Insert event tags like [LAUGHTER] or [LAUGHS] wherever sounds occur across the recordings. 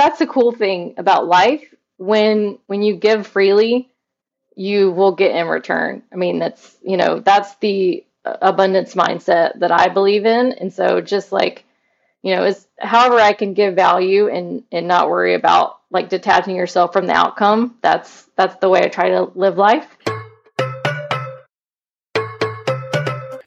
that's the cool thing about life. When when you give freely, you will get in return. I mean, that's you know that's the uh, abundance mindset that I believe in, and so just like you know, is however I can give value and and not worry about like detaching yourself from the outcome. That's that's the way I try to live life.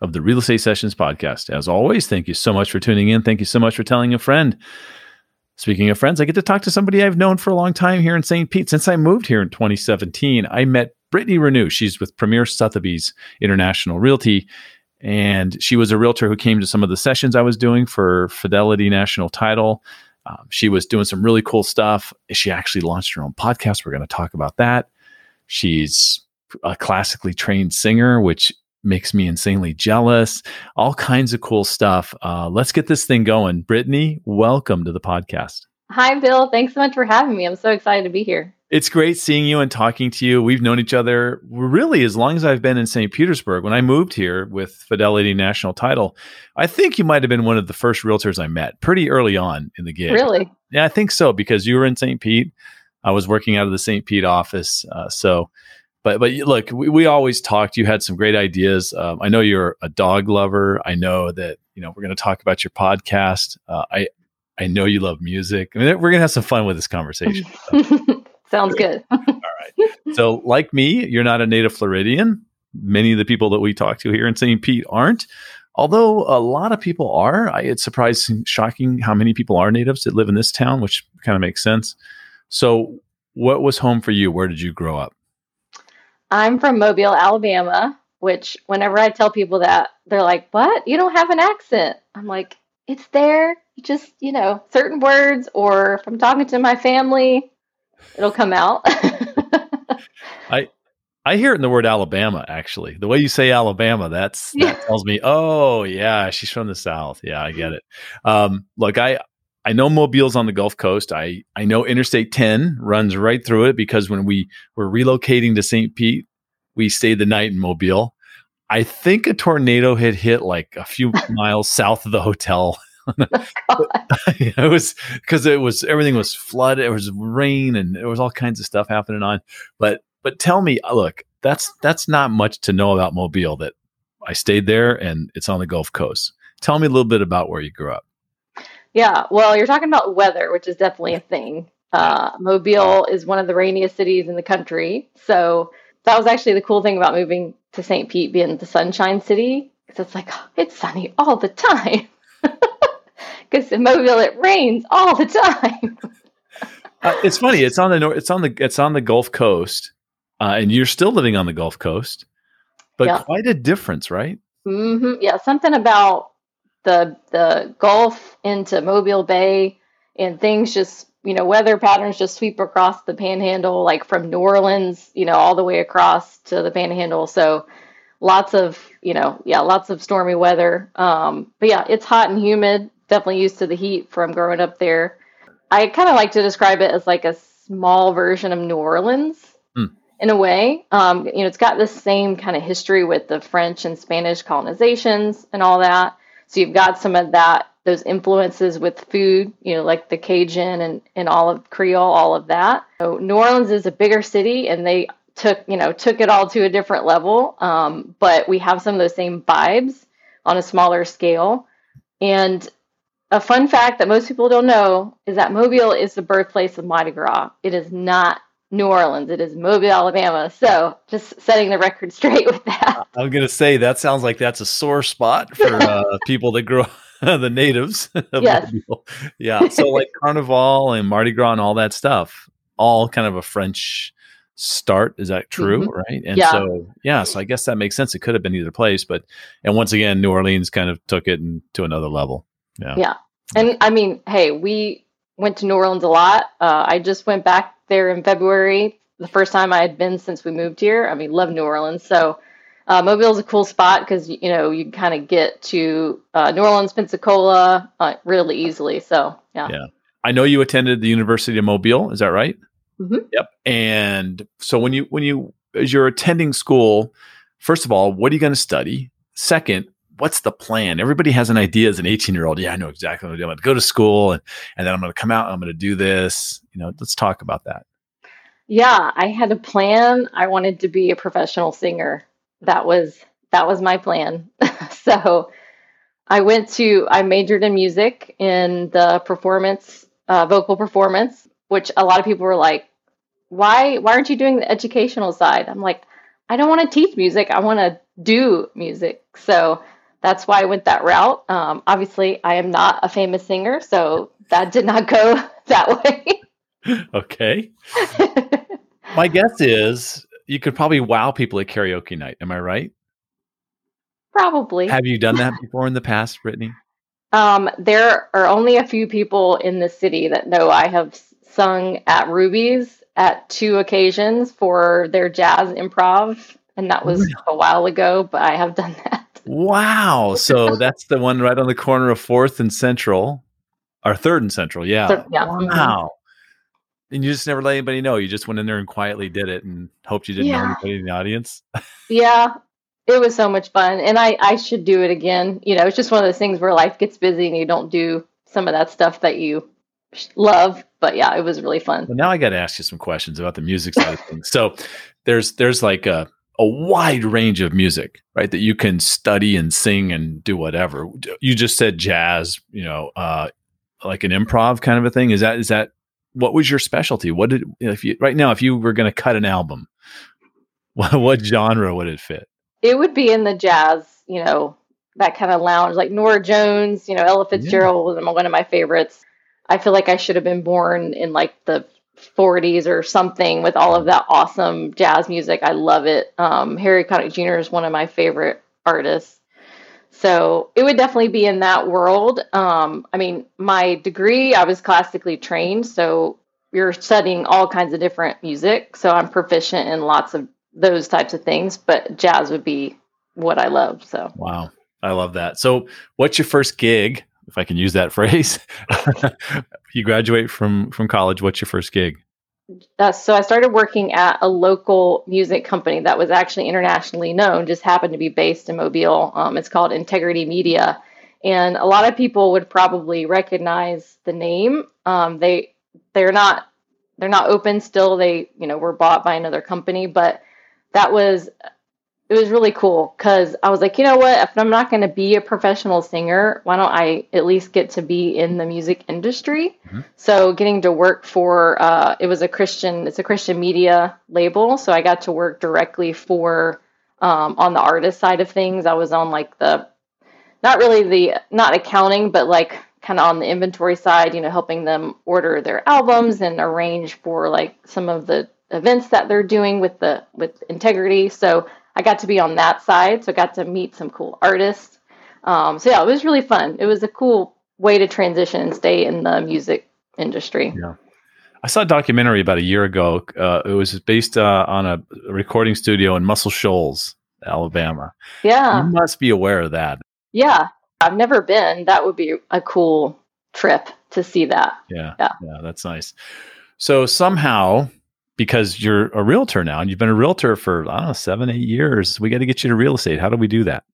of the Real Estate Sessions podcast. As always, thank you so much for tuning in. Thank you so much for telling a friend. Speaking of friends, I get to talk to somebody I've known for a long time here in St. Pete. Since I moved here in 2017, I met Brittany Renew. She's with Premier Sotheby's International Realty. And she was a realtor who came to some of the sessions I was doing for Fidelity National Title. Um, she was doing some really cool stuff. She actually launched her own podcast. We're going to talk about that. She's a classically trained singer, which makes me insanely jealous. All kinds of cool stuff. Uh, let's get this thing going. Brittany, welcome to the podcast. Hi, Bill. Thanks so much for having me. I'm so excited to be here. It's great seeing you and talking to you. We've known each other really as long as I've been in St. Petersburg. When I moved here with Fidelity National Title, I think you might have been one of the first realtors I met pretty early on in the gig. Really? Yeah, I think so because you were in St. Pete. I was working out of the St. Pete office. Uh, so but but look, we, we always talked. You had some great ideas. Um, I know you're a dog lover. I know that you know we're going to talk about your podcast. Uh, I I know you love music. I mean, we're going to have some fun with this conversation. [LAUGHS] So. Sounds good. [LAUGHS] All right. So, like me, you're not a native Floridian. Many of the people that we talk to here in St. Pete aren't. Although a lot of people are, I, it's surprising, shocking how many people are natives that live in this town, which kind of makes sense. So, what was home for you? Where did you grow up? I'm from Mobile, Alabama, which whenever I tell people that, they're like, What? You don't have an accent. I'm like, It's there. Just, you know, certain words, or if I'm talking to my family, it'll come out. [LAUGHS] I I hear it in the word Alabama, actually. The way you say Alabama, that's that yeah. [LAUGHS] tells me, oh yeah, she's from the South. Yeah, I get it. Um, look, I I know Mobile's on the Gulf Coast. I, I know Interstate 10 runs right through it because when we were relocating to St. Pete, we stayed the night in Mobile. I think a tornado had hit like a few [LAUGHS] miles south of the hotel. [LAUGHS] [LAUGHS] oh it was because it was everything was flooded. It was rain and there was all kinds of stuff happening on. But but tell me, uh, look, that's that's not much to know about Mobile. That I stayed there and it's on the Gulf Coast. Tell me a little bit about where you grew up. Yeah, well, you're talking about weather, which is definitely a thing. Uh, Mobile is one of the rainiest cities in the country. So that was actually the cool thing about moving to St. Pete being the sunshine city. Because it's like, oh, [GASPS] it's sunny all the time. [LAUGHS] Because in Mobile, it rains all the time. [LAUGHS] uh, it's funny. It's on the north. It's on the. It's on the Gulf Coast, uh, and you're still living on the Gulf Coast, but yeah. quite a difference, right? Mm-hmm. Yeah, something about the the Gulf into Mobile Bay, and things just you know weather patterns just sweep across the Panhandle, like from New Orleans, you know, all the way across to the Panhandle. So lots of you know yeah lots of stormy weather. Um, but yeah, it's hot and humid. Definitely used to the heat from growing up there. I kind of like to describe it as like a small version of New Orleans mm. in a way. Um, you know, it's got the same kind of history with the French and Spanish colonizations and all that. So you've got some of that, those influences with food, you know, like the Cajun and, and all of Creole, all of that. So New Orleans is a bigger city and they took, you know, took it all to a different level. Um, but we have some of those same vibes on a smaller scale. And a fun fact that most people don't know is that Mobile is the birthplace of Mardi Gras. It is not New Orleans. It is Mobile, Alabama. So just setting the record straight with that. I'm going to say that sounds like that's a sore spot for [LAUGHS] uh, people that grow [LAUGHS] the natives. yes. Mobile. Yeah. So like Carnival and Mardi Gras and all that stuff, all kind of a French start. Is that true? Mm-hmm. Right. And yeah. so, yeah, so I guess that makes sense. It could have been either place, but, and once again, New Orleans kind of took it to another level. Yeah. Yeah. And I mean, hey, we went to New Orleans a lot. Uh, I just went back there in February the first time I had been since we moved here. I mean, love New Orleans. So uh, Mobile is a cool spot because you know you kind of get to uh, New Orleans, Pensacola uh, really easily. So yeah. Yeah. I know you attended the University of Mobile. Is that right? Mhm. Yep. And so when you when you as you're attending school, first of all, what are you going to study? Second, what's the plan? Everybody has an idea as an 18 year old. Yeah, I know exactly what I'm going to do go to school and, and then I'm going to come out and I'm going to do this. You know, let's talk about that. Yeah, I had a plan. I wanted to be a professional singer. That was that was my plan. [LAUGHS] so I went to I majored in music in the performance uh, vocal performance, which a lot of people were like, "Why why aren't you doing the educational side?" I'm like, "I don't want to teach music. I want to do music." So that's why I went that route. Um, obviously, I am not a famous singer, so that did not go [LAUGHS] that way. Okay. [LAUGHS] My guess is you could probably wow people at karaoke night. Am I right? Probably. Have you done that [LAUGHS] before in the past, Brittany? Um, there are only a few people in the city that know I have sung at Ruby's at two occasions for their jazz improv, and that was a while ago, but I have done that. Wow. So that's the one right on the corner of Fourth and Central, or Third and Central. Yeah. So, yeah. mhm. Wow. And you just never let anybody know. You just went in there and quietly did it and hoped you didn't know anybody in the audience. [LAUGHS] Yeah, it was so much fun, and I I should do it again. You know, it's just one of those things where life gets busy and you don't do some of that stuff that you love. But yeah, it was really fun. But now I got to ask you some questions about the music side of things. So there's there's like a a wide range of music, right? That you can study and sing and do whatever. You just said jazz, you know, uh, like an improv kind of a thing. Is that is that what was your specialty? What did if you right now if you were going to cut an album, [LAUGHS] what, what genre would it fit? It would be in the jazz, you know, that kind of lounge, like Norah Jones. You know, Ella Yeah. Fitzgerald was one of my favorites. I feel like I should have been born in like the 40s or something with all of that awesome jazz music. I love it. Um, Harry Connick Jr. is one of my favorite artists. So it would definitely be in that world. Um, I mean, my degree, I was classically trained, so you're studying all kinds of different music. So I'm proficient in lots of those types of things, but jazz would be what I love. So Wow, I love that. So, what's your first gig, if I can use that [LAUGHS] phrase? you graduate from from college. What's your first gig? Uh, so I started working at a local music company that was actually internationally known, just happened to be based in Mobile. Um, it's called Integrity Media, and a lot of people would probably recognize the name. Um, they they're not they're not open still. They you know were bought by another company, but that was it was really cool because I was like, you know what? If I'm not going to be a professional singer, why don't I at least get to be in the music industry? Mhm. So getting to work for uh, it was a Christian, it's a Christian media label, so I got to work directly for um, on the artist side of things. I was on like the not really the not accounting, but like kind of on the inventory side, you know, helping them order their albums and arrange for like some of the events that they're doing with the with integrity. So I got to be on that side, so I got to meet some cool artists. Um, so yeah, it was really fun. It was a cool way to transition and stay in the music industry. Yeah. I saw a documentary about a year ago. Uh, it was based uh, on a recording studio in Muscle Shoals, Alabama. Yeah, You must be aware of that. yeah. I've never been. That would be a cool trip to see that. Yeah, Yeah. that's nice. So somehow, because you're a realtor now, and you've been a realtor for I don't know seven, eight years, we got to get you to real estate. How do we do that?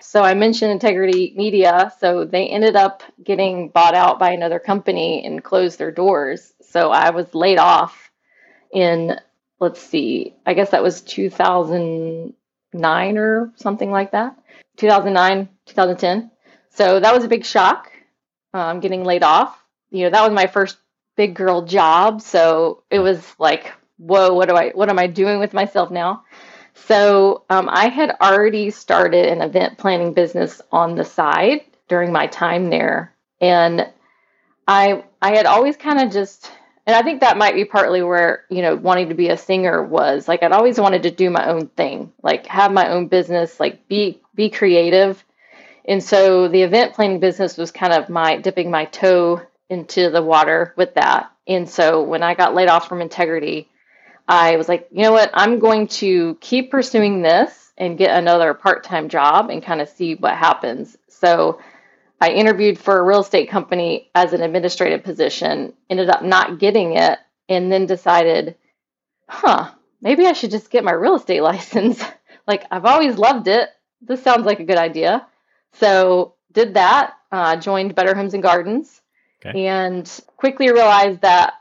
So I mentioned Integrity Media. So they ended up getting bought out by another company and closed their doors. So I was laid off in, let's see, I guess that was 2009 or something like that. 2009, 2010. So that was a big shock. Um, getting laid off. You know, that was my first big girl job. So it was like, whoa, what do I, what am I doing with myself now? So um, I had already started an event planning business on the side during my time there, and I I had always kind of just, and I think that might be partly where you know wanting to be a singer was like I'd always wanted to do my own thing, like have my own business, like be be creative, and so the event planning business was kind of my dipping my toe into the water with that, and so when I got laid off from Integrity. I was like, you know what? I'm going to keep pursuing this and get another part time job and kind of see what happens. So I interviewed for a real estate company as an administrative position, ended up not getting it, and then decided, huh, maybe I should just get my real estate [LAUGHS] license. like, I've always loved it. This sounds like a good idea. So, did that, uh, joined Better Homes and Gardens, okay. and quickly realized that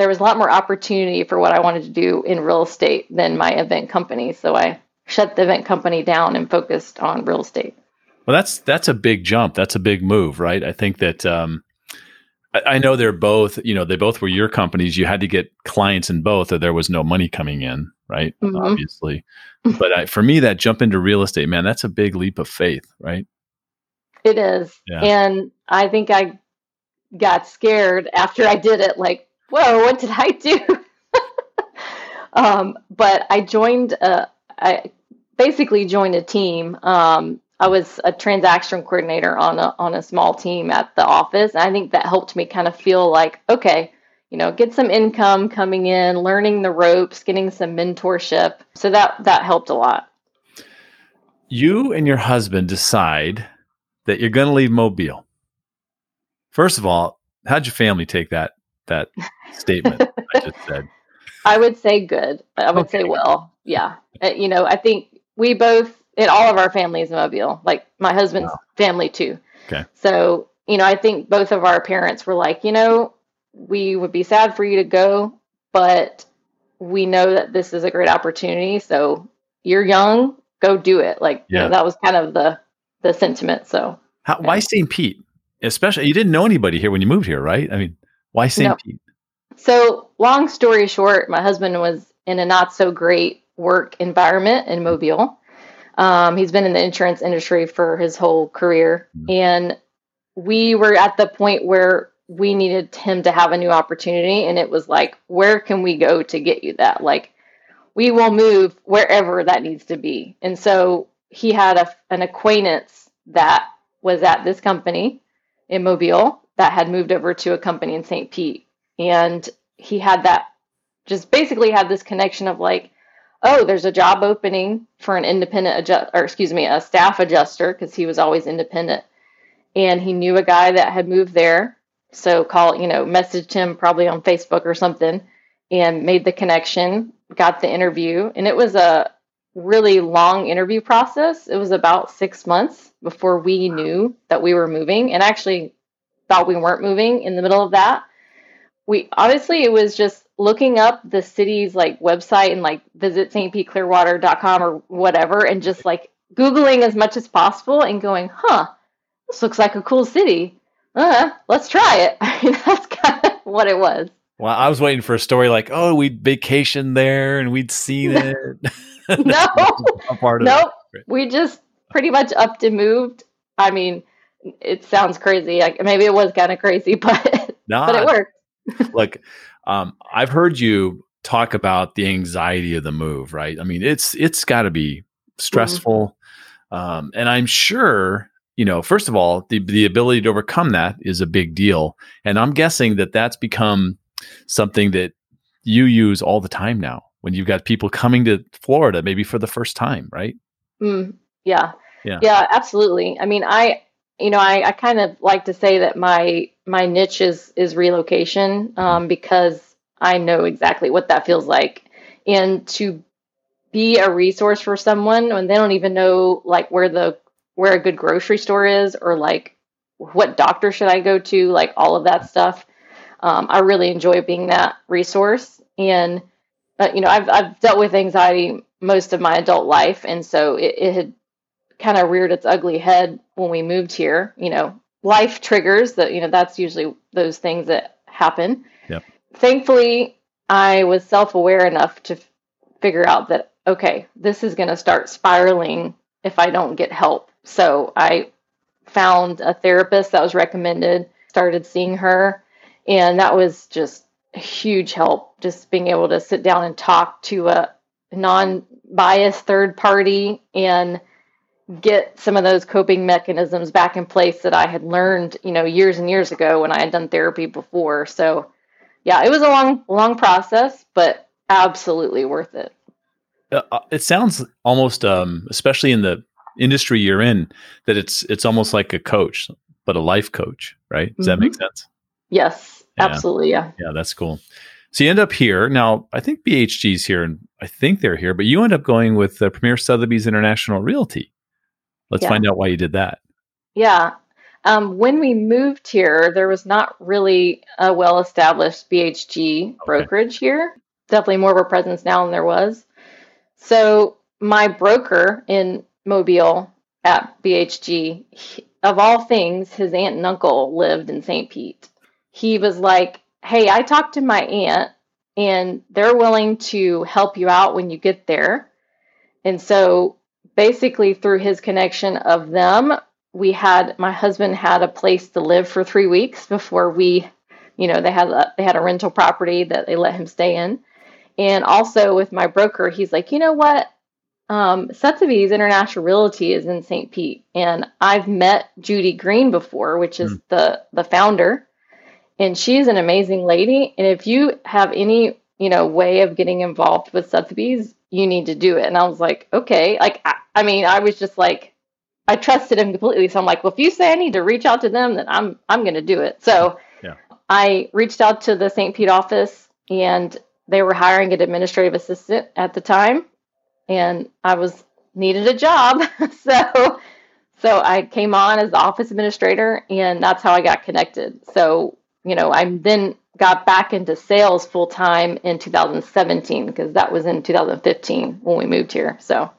there was a lot more opportunity for what I wanted to do in real estate than my event company. So, I shut the event company down and focused on real estate. Well, that's that's a big jump. That's a big move, right? I think that um, I, I, know they're both. You know, they both were your companies. You had to get clients in both, or there was no money coming in, right? Mm-hmm. Obviously, [LAUGHS] but I, for me, that jump into real estate, man, that's a big leap of faith, right? It is, yeah. and I think I got scared after I did it. Like, whoa, what did I do? [LAUGHS] um, but I joined. A, I basically joined a team. Um, I was a transaction coordinator on a on a small team at the office. And I think that helped me kind of feel like, okay, you know, get some income coming in, learning the ropes, getting some mentorship. So that that helped a lot. You and your husband decide that you're going to leave Mobile. First of all, how'd your family take that that statement I just [LAUGHS] said? I would say good. I would okay. say well. Yeah. Uh, you know, I think we both in all of our families in Mobile, like my husband's wow. family too. Okay. So, you know, I think both of our parents were like, you know, we would be sad for you to go, but we know that this is a great opportunity. So you're young, go do it. Like, yeah. You know, that was kind of the the sentiment. So, How, why St. Pete? Especially, you didn't know anybody here when you moved here, right? I mean, why St. No. Pete? So, long story short, my husband was in a not so great work environment in Mobile. Um, he's been in the insurance industry for his whole career. Mm-hmm. And we were at the point where we needed him to have a new opportunity. And it was like, where can we go to get you that? Like, we will move wherever that needs to be. And so he had a, an acquaintance that was at this company in Mobile that had moved over to a company in St. Pete. And he had that just basically had this connection of like, oh, there's a job opening for an independent adjust, or excuse me, a staff adjuster because he was always independent, and he knew a guy that had moved there. So call, you know, messaged him probably on Facebook or something, and made the connection. Got the interview, and it was a really long interview process. It was about six months before we knew that we were moving, and actually thought we weren't moving in the middle of that. We obviously it was just looking up the city's like website and like visit stpeteclearwater.com or whatever and just like googling as much as possible and going huh this looks like a cool city. Uh, let's try it. [LAUGHS] I mean, that's kind of what it was. Well i was waiting for a story like oh we'd vacation there and we'd seen [LAUGHS] it. [LAUGHS] No. nope it. we just pretty much upped and moved. I mean it sounds crazy like maybe it was kind of crazy [LAUGHS] but nah, but it worked [LAUGHS] look um, I've heard you talk about the anxiety of the move, right? I mean, it's it's got to be stressful, mm-hmm. um, and I'm sure you know. First of all, the the ability to overcome that is a big deal, and I'm guessing that that's become something that you use all the time now when you've got people coming to Florida, maybe for the first time, right? Mm, yeah, yeah, yeah, absolutely. I mean, I you know, I, I kind of like to say that my my niche is is relocation um, because I know exactly what that feels like, and to be a resource for someone when they don't even know like where the where a good grocery store is or like what doctor should I go to, like all of that stuff. Um, I really enjoy being that resource, and uh, you know, I've I've dealt with anxiety most of my adult life, and so it, it had kind of reared its ugly head when we moved here. You know, life triggers that, you know, that's usually those things that happen. Yep. Thankfully, I was self aware enough to f- figure out that, okay, this is going to start spiraling if I don't get help. So I found a therapist that was recommended, started seeing her, and that was just a huge help. Just being able to sit down and talk to a non biased third party and get some of those coping mechanisms back in place that I had learned, you know, years and years ago when I had done therapy before. So, yeah, it was a long, long process, but absolutely worth it. Uh, uh, it sounds almost, um, especially in the industry you're in, that it's it's almost like a coach, but a life coach, right? Does mm-hmm. that make mm-hmm. sense? Yes, yeah. absolutely. Yeah. Yeah, that's cool. So you end up here now. I think BHG's here, and I think they're here, but you end up going with the Premier Sotheby's International Realty. Let's yeah. find out why you did that. Yeah. Um, when we moved here, there was not really a well established BHG okay. brokerage here. Definitely more of a presence now than there was. So, my broker in Mobile at BHG, he, of all things, his aunt and uncle lived in St. Pete. He was like, Hey, I talked to my aunt and they're willing to help you out when you get there. And so basically through his connection of them, we had my husband had a place to live for 3 weeks before we, you know, they had a, they had a rental property that they let him stay in. And also with my broker, he's like, "You know what? Um, Sotheby's International Realty is in St. Pete, and I've met Judy Green before, which is mm. the the founder, and she's an amazing lady. And if you have any you know way of getting involved with Sotheby's, you need to do it. And I was like, okay. Like, I, I mean, I was just like, I trusted him completely. So I'm like, well, if you say I need to reach out to them, then I'm I'm going to do it. So yeah. I reached out to the St. Pete office, and they were hiring an administrative assistant at the time, and I was needed a job. [LAUGHS] so so I came on as the office administrator, and that's how I got connected. So you know, I'm then got back into sales full time in 2017 because that was in 2015 when we moved here. So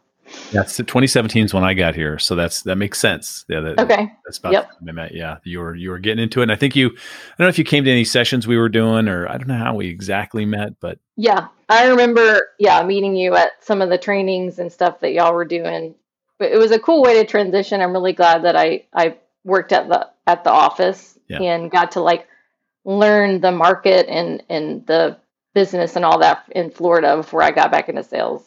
yeah, so 2017 is when I got here, so that's that makes sense. Yeah, that, okay, that's about yep. the time I met. Yeah, you were you were getting into it, and I think you. I don't know if you came to any sessions we were doing, or I don't know how we exactly met, but yeah, I remember. Yeah, meeting you at some of the trainings and stuff that y'all were doing. But it was a cool way to transition. I'm really glad that I I worked at the at the office yeah. and got to like learn the market and and the business and all that in Florida before I got back into sales.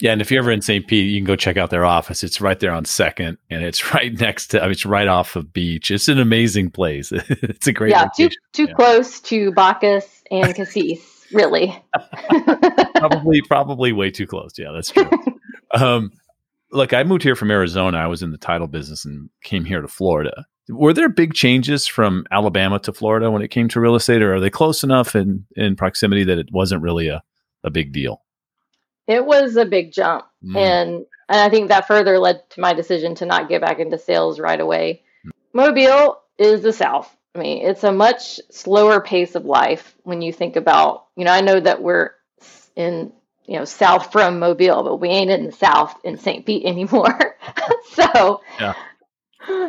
Yeah, and if you're ever in St. Pete, you can go check out their office. It's right there on Second, and it's [LAUGHS] right next to. I mean, it's right off of beach. It's an amazing place. [LAUGHS] it's a great. Yeah, location. too too yeah. close to Bacchus and Cassis. really. [LAUGHS] probably, probably way too close. Yeah, that's true. um, look, I moved here from Arizona. I was in the title business and came here to Florida. Were there big changes from Alabama to Florida when it came to real estate, or are they close enough in, in proximity that it wasn't really a, a big deal? It was a big jump. Mm. And, and I think that further led to my decision to not get back into sales right away. Mm. Mobile is the South. I mean, it's a much slower pace of life when you think about, you know, I know that we're in, you know, south from Mobile, but we ain't in the South in St. Pete [LAUGHS] anymore. so, yeah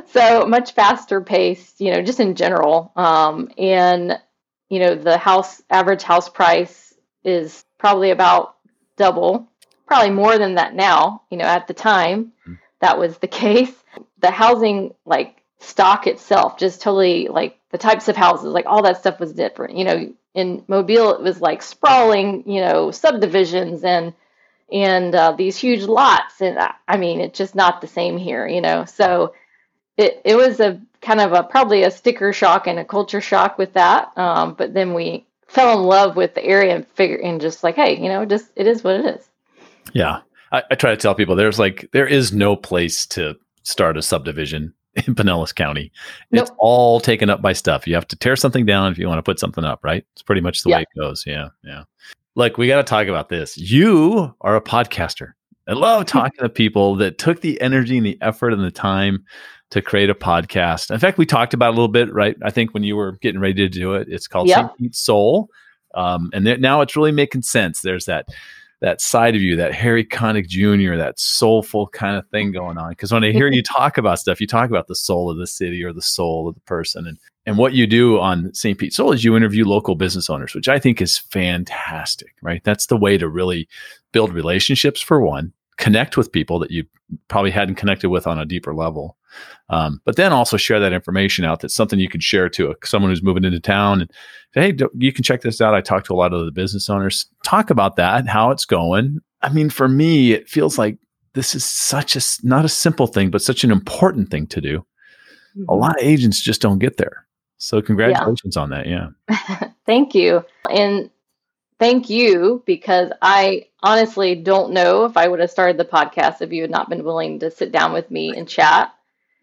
so much faster pace, you know, just in general. Um, and you know, the house average house price is probably about double, probably more than that now. You know, at the time mm-hmm. that was the [LAUGHS] case. The housing like stock itself, just totally like the types of houses, like all that stuff was different. You know, in Mobile it was like sprawling, you know, subdivisions and and uh, these huge lots, and I mean, it's just not the same here. You know, so it, it was a kind of a probably a sticker shock and a culture shock with that. Um, but then we fell in love with the area and figure and just like, hey, you know, just it is what it is. Yeah. I, I try to tell people there's like there is no place to start a subdivision [LAUGHS] in Pinellas County. It's nope. all taken up by stuff. You have to tear something down if you want to put something up, right? It's pretty much the yeah. way it goes. Yeah. Yeah. Like we got to talk about this. You are a podcaster. I love talking to people that took the energy and the effort and the time to create a podcast. In fact, we talked about a little bit, right? I think when you were getting ready to do it, it's called yep. Soul, um, and there, now it's really making sense. There's that that side of you, that Harry Connick Jr., that soulful kind of thing going on. Because when I hear you [LAUGHS] talk about stuff, you talk about the soul of the city or the soul of the person, and and what you do on St. Pete Soul is you interview local business owners, which I think is fantastic. Right, that's the way to really build relationships for one, connect with people that you probably hadn't connected with on a deeper level. Um, but then also share that information out. That's something you can share to a, someone who's moving into town and say, hey, you can check this out. I talked to a lot of the business owners. Talk about that, how it's going. I mean, for me, it feels like this is such a not a simple thing, but such an important thing to do. Mm-hmm. A lot of agents just don't get there. So congratulations yeah. on that. Yeah. [LAUGHS] Thank you. And thank you because I honestly don't know if I would have started the podcast if you had not been willing to sit down with me and chat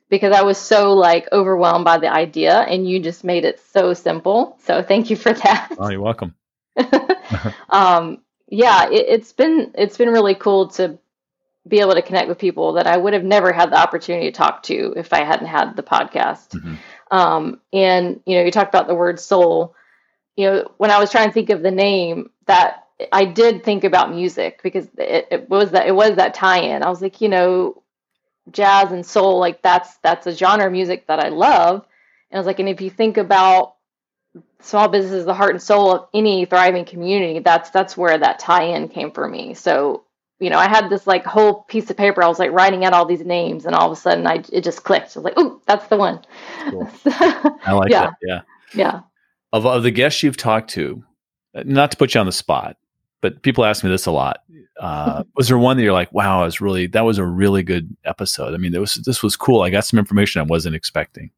because I was so like overwhelmed by the idea and you just made it so simple. So thank you for that. Oh, you're welcome. [LAUGHS] um, yeah, it, it's been it's been really cool to be able to connect with people that I would have never had the opportunity to talk to if I hadn't had the podcast. Mm-hmm. Um, and you know, you talked about the word soul. You know, when I was trying to think of the name, that I did think about music because it, it was that it was that tie-in. I was like, you know, jazz and soul, like that's that's a genre of music that I love. And I was like, and if you think about small business is the heart and soul of any thriving community, that's that's where that tie-in came for me. So you know, I had this like whole piece of paper. I was like writing out all these names, and all of a sudden, I it just clicked. I was like, "Ooh, that's the one." Cool. [LAUGHS] I like yeah. that. Yeah, yeah. Of of the guests you've talked to, not to put you on the spot, but people ask me this a lot. Uh, [LAUGHS] was there one that you're like, "Wow, I was really that was a really good episode"? I mean, was this was cool. I got some information I wasn't expecting.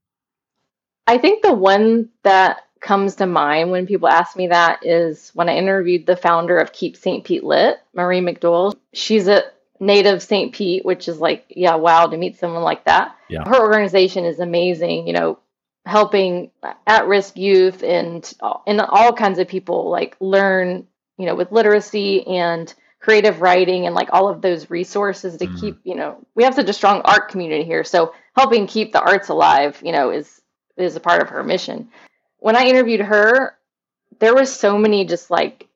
I think the one that comes to mind when people ask me that is when I interviewed the founder of Keep St. Pete Lit, Maureen McDole. She's a native St. Pete, which is like, yeah, wow, to meet someone like that. Yeah. Her organization is amazing, you know, helping at-risk youth and and all kinds of people like learn, you know, with literacy and creative writing and like all of those resources to mm. keep, you know, we have such a strong art community here. So helping keep the arts alive, you know, is is a part of her mission when I interviewed her, there was so many just like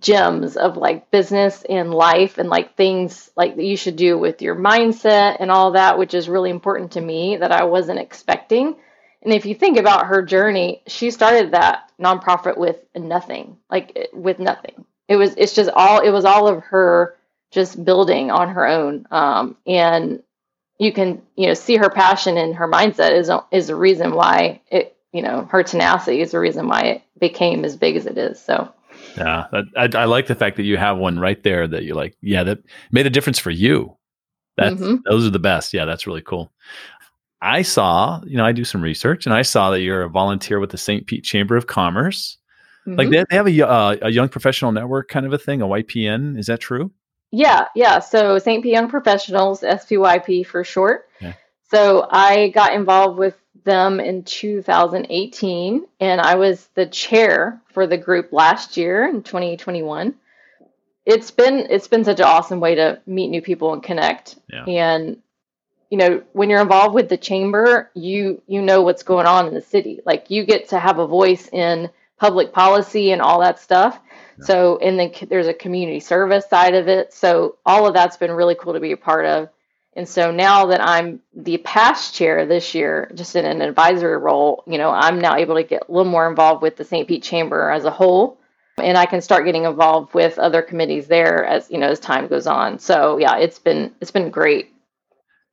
gems of like business and life and like things like that you should do with your mindset and all that, which is really important to me that I wasn't expecting. And if you think about her journey, she started that nonprofit with nothing, like with nothing. It was, it's just all, it was all of her just building on her own. Um, and you can, you know, see her passion and her mindset is, is a reason why it you know, her tenacity is the reason why it became as big as it is. So, yeah, I, I like the fact that you have one right there that you're like, yeah, that made a difference for you. That's mm-hmm. those are the best. Yeah, that's really cool. I saw, you know, I do some research and I saw that you're a volunteer with the St. Pete Chamber of Commerce. Mm-hmm. Like they, they have a, uh, a young professional network kind of a thing, a YPN. Is that true? Yeah, yeah. So St. Pete Young Professionals, SPYP for short. Yeah. So I got involved with them in 2018, and I was the chair for the group last year in 2021. It's been it's been such an awesome way to meet new people and connect. Yeah. And you know, when you're involved with the chamber, you you know what's going on in the city. Like you get to have a voice in public policy and all that stuff. Yeah. So, and then there's a community service side of it. So, all of that's been really cool to be a part of. And so now that I'm the past chair this year, just in an advisory role, you know, I'm now able to get a little more involved with the St. Pete Chamber as a whole. And I can start getting involved with other committees there as you know as time goes on. So yeah, it's been it's been great.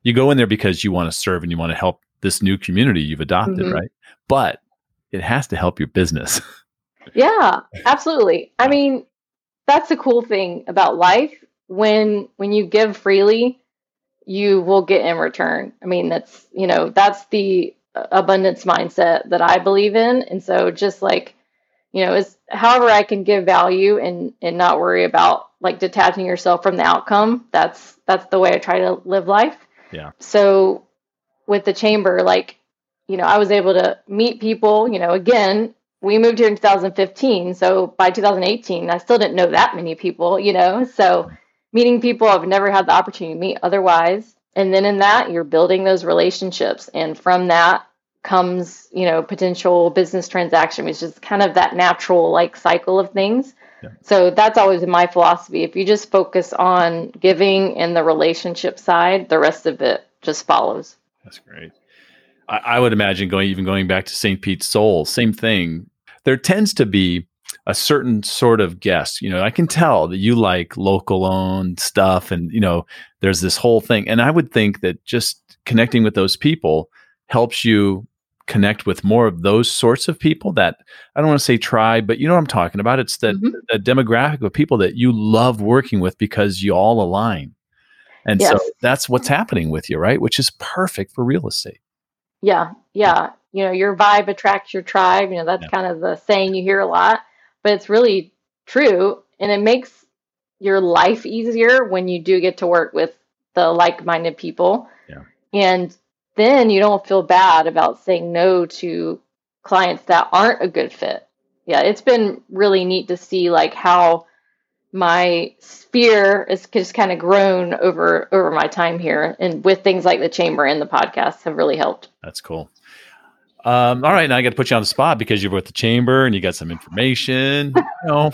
You go in there because you want to serve and you want to help this new community you've adopted, mm-hmm. right? But it has to help your business. [LAUGHS] yeah, absolutely. I mean, that's the cool thing about life when when you give freely you will get in return. I mean, that's, you know, that's the abundance mindset that I believe in. And so just like, you know, is however I can give value and and not worry about like detaching yourself from the outcome. That's that's the way I try to live life. Yeah. So with the chamber, like, you know, I was able to meet people, you know, again, we moved here in 2015. So by 2018, I still didn't know that many people, you know. So meeting people I've never had the opportunity to meet otherwise. And then in that, you're building those relationships. And from that comes, you know, potential business transaction, which is kind of that natural like cycle of things. Yeah. So that's always my philosophy. If you just focus on giving and the relationship side, the rest of it just follows. That's great. I, I would imagine going even going back to St. Pete's Soul, same thing. There tends to be a certain sort of guest. You know, I can tell that you like local owned stuff and, you know, there's this whole thing. And I would think that just connecting with those people helps you connect with more of those sorts of people that I don't want to say tribe, but you know what I'm talking about. It's that mm-hmm. demographic of people that you love working with because you all align. And yes. so that's what's happening with you, right? Which is perfect for real estate. Yeah. Yeah. You know, your vibe attracts your tribe. You know, that's yeah. kind of the saying you hear a lot but it's really true. And it makes your life easier when you do get to work with the like minded people. Yeah. And then you don't feel bad about saying no to clients that aren't a good fit. Yeah, it's been really neat to see like how my sphere is just kind of grown over over my time here and with things like the chamber and the podcast have really helped that's cool um, all right now i got to put you on the spot because you're with the chamber and you got some information you [LAUGHS] know?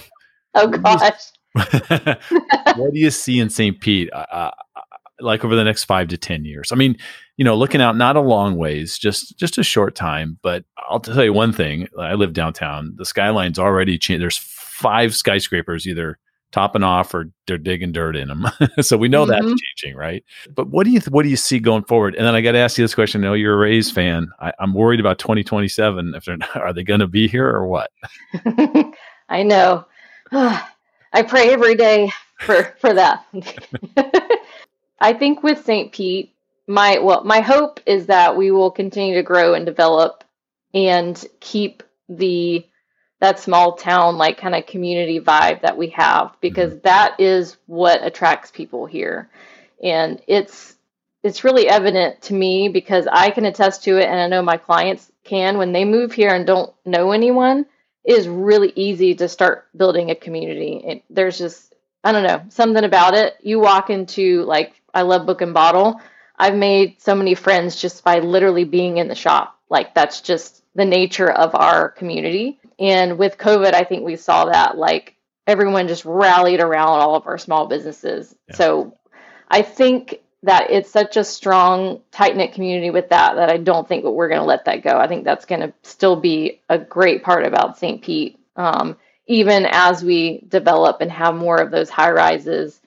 Oh gosh. [LAUGHS] [LAUGHS] What do you see in st pete uh, like over the next five to ten years? I mean you know looking out not a long ways just just a short time but i'll tell you one thing i live downtown the skyline's already changed there's five skyscrapers either topping off or they're digging dirt in them. [LAUGHS] so we know mm-hmm. that's changing, right? But what do you what do you see going forward? And then I got to ask you this question. I know you're a Rays fan. I, am worried about 2027. If they're not, [LAUGHS] are they going to be here or what? [LAUGHS] I know. [SIGHS] I pray every day for for that. I think with St. Pete, my well, my hope is that we will continue to grow and develop and keep the that small town like kind of community vibe that we have because mm-hmm. that is what attracts people here. And it's it's really evident to me because I can attest to it and I know my clients can. When they move here and don't know anyone it is really easy to start building a community. And there's just I don't know something about it. You walk into like I love book and bottle. I've made so many friends just by literally being in the shop. Like that's just the nature of our community and with COVID, I think we saw that like everyone just rallied around all of our small businesses. Yeah. So I think that it's such a strong, tight knit community with that that I don't think we're going to let that go. I think that's going to still be a great part about St. Pete, um, even as we develop and have more of those high rises.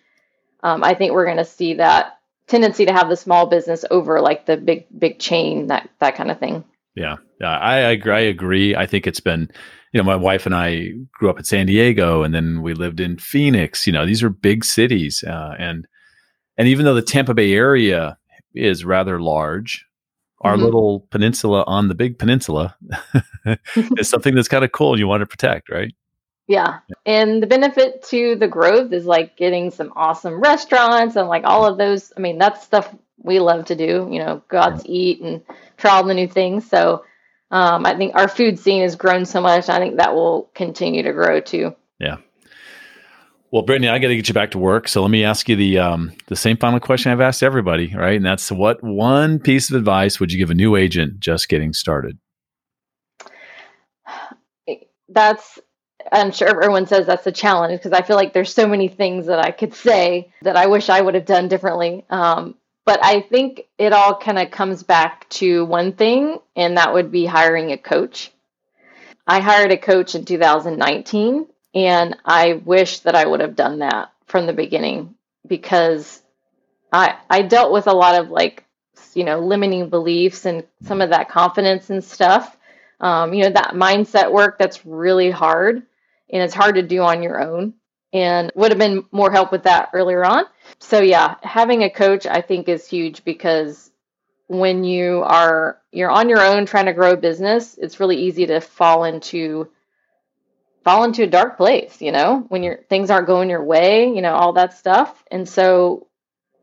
Um, I think we're going to see that tendency to have the small business over like the big big chain that that kind of thing. Yeah, yeah, I, I. I agree. I think it's been you know, my wife and I grew up in San Diego, and then we lived in Phoenix. You know, these are big cities, uh, and and even though the Tampa Bay area is rather large, our mm-hmm. little peninsula on the big peninsula [LAUGHS] is something that's kind of cool and you want to protect, right? Yeah. And the benefit to the growth is like getting some awesome restaurants and like all of those. I mean, that's stuff we love to do, you know, go out to eat and try all the new things. So um, I think our food scene has grown so much. I think that will continue to grow too. Yeah. Well, Brittany, I got to get you back to work. So let me ask you the um, the same final question I've asked everybody, right? And that's what one piece of advice would you give a new agent just getting started? [SIGHS] That's I'm sure everyone says that's a challenge because I feel like there's so many things that I could say that I wish I would have done differently. Um, but I think it all kind of comes back to one thing, and that would be hiring a coach. I hired a coach in 2019, and I wish that I would have done that from the beginning because I I dealt with a lot of like you know limiting beliefs and some of that confidence and stuff. Um, you know that mindset work that's really hard, and it's hard to do on your own and would have been more help with that earlier on. So yeah, having a coach I think is huge because when you are you're on your own trying to grow a business, it's really easy to fall into fall into a dark place, you know, when your things aren't going your way, you know, all that stuff. And so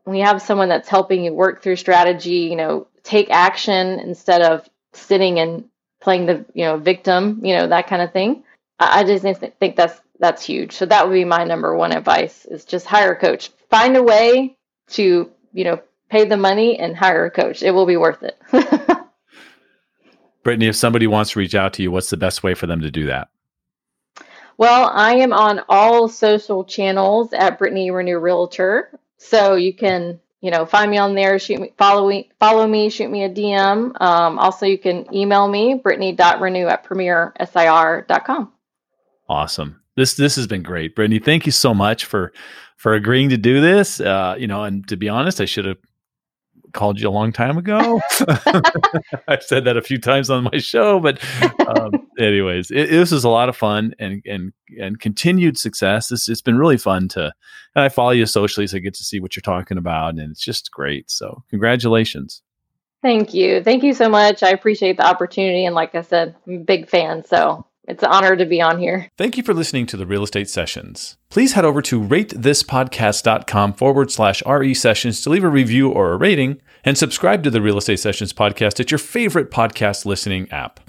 when you have someone that's helping you work through strategy, you know, take action instead of sitting and playing the, you know, victim, you know, that kind of thing. I, just think that's that's huge. So that would be my number one advice is just hire a coach. Find a way to, you know, pay the money and hire a coach. It will be worth it. [LAUGHS] Brittany, if somebody wants to reach out to you, what's the best way for them to do that? Well, I am on all social channels at Brittany Renew Realtor. So you can, you know, find me on there, shoot me, follow me, follow me, shoot me a DM. Um, also, you can email me, brittany.renew at premiersir.com. Awesome this this has been great, Brittany. Thank you so much for for agreeing to do this. Uh, you know, and to be honest, I should have called you a long time ago. [LAUGHS] [LAUGHS] I've said that a few times on my show, but um, [LAUGHS] anyways, it, this is a lot of fun and and and continued success. This it's been really fun to, and I follow you socially, so I get to see what you're talking about, and it's just great. So congratulations. Thank you, thank you so much. I appreciate the opportunity, and like I said, I'm a big fan. So It's an honor to be on here. Thank you for listening to the Real Estate Sessions. Please head over to ratethispodcast.com forward slash RE sessions to leave a review or a rating and subscribe to the Real Estate Sessions podcast at your favorite podcast listening app.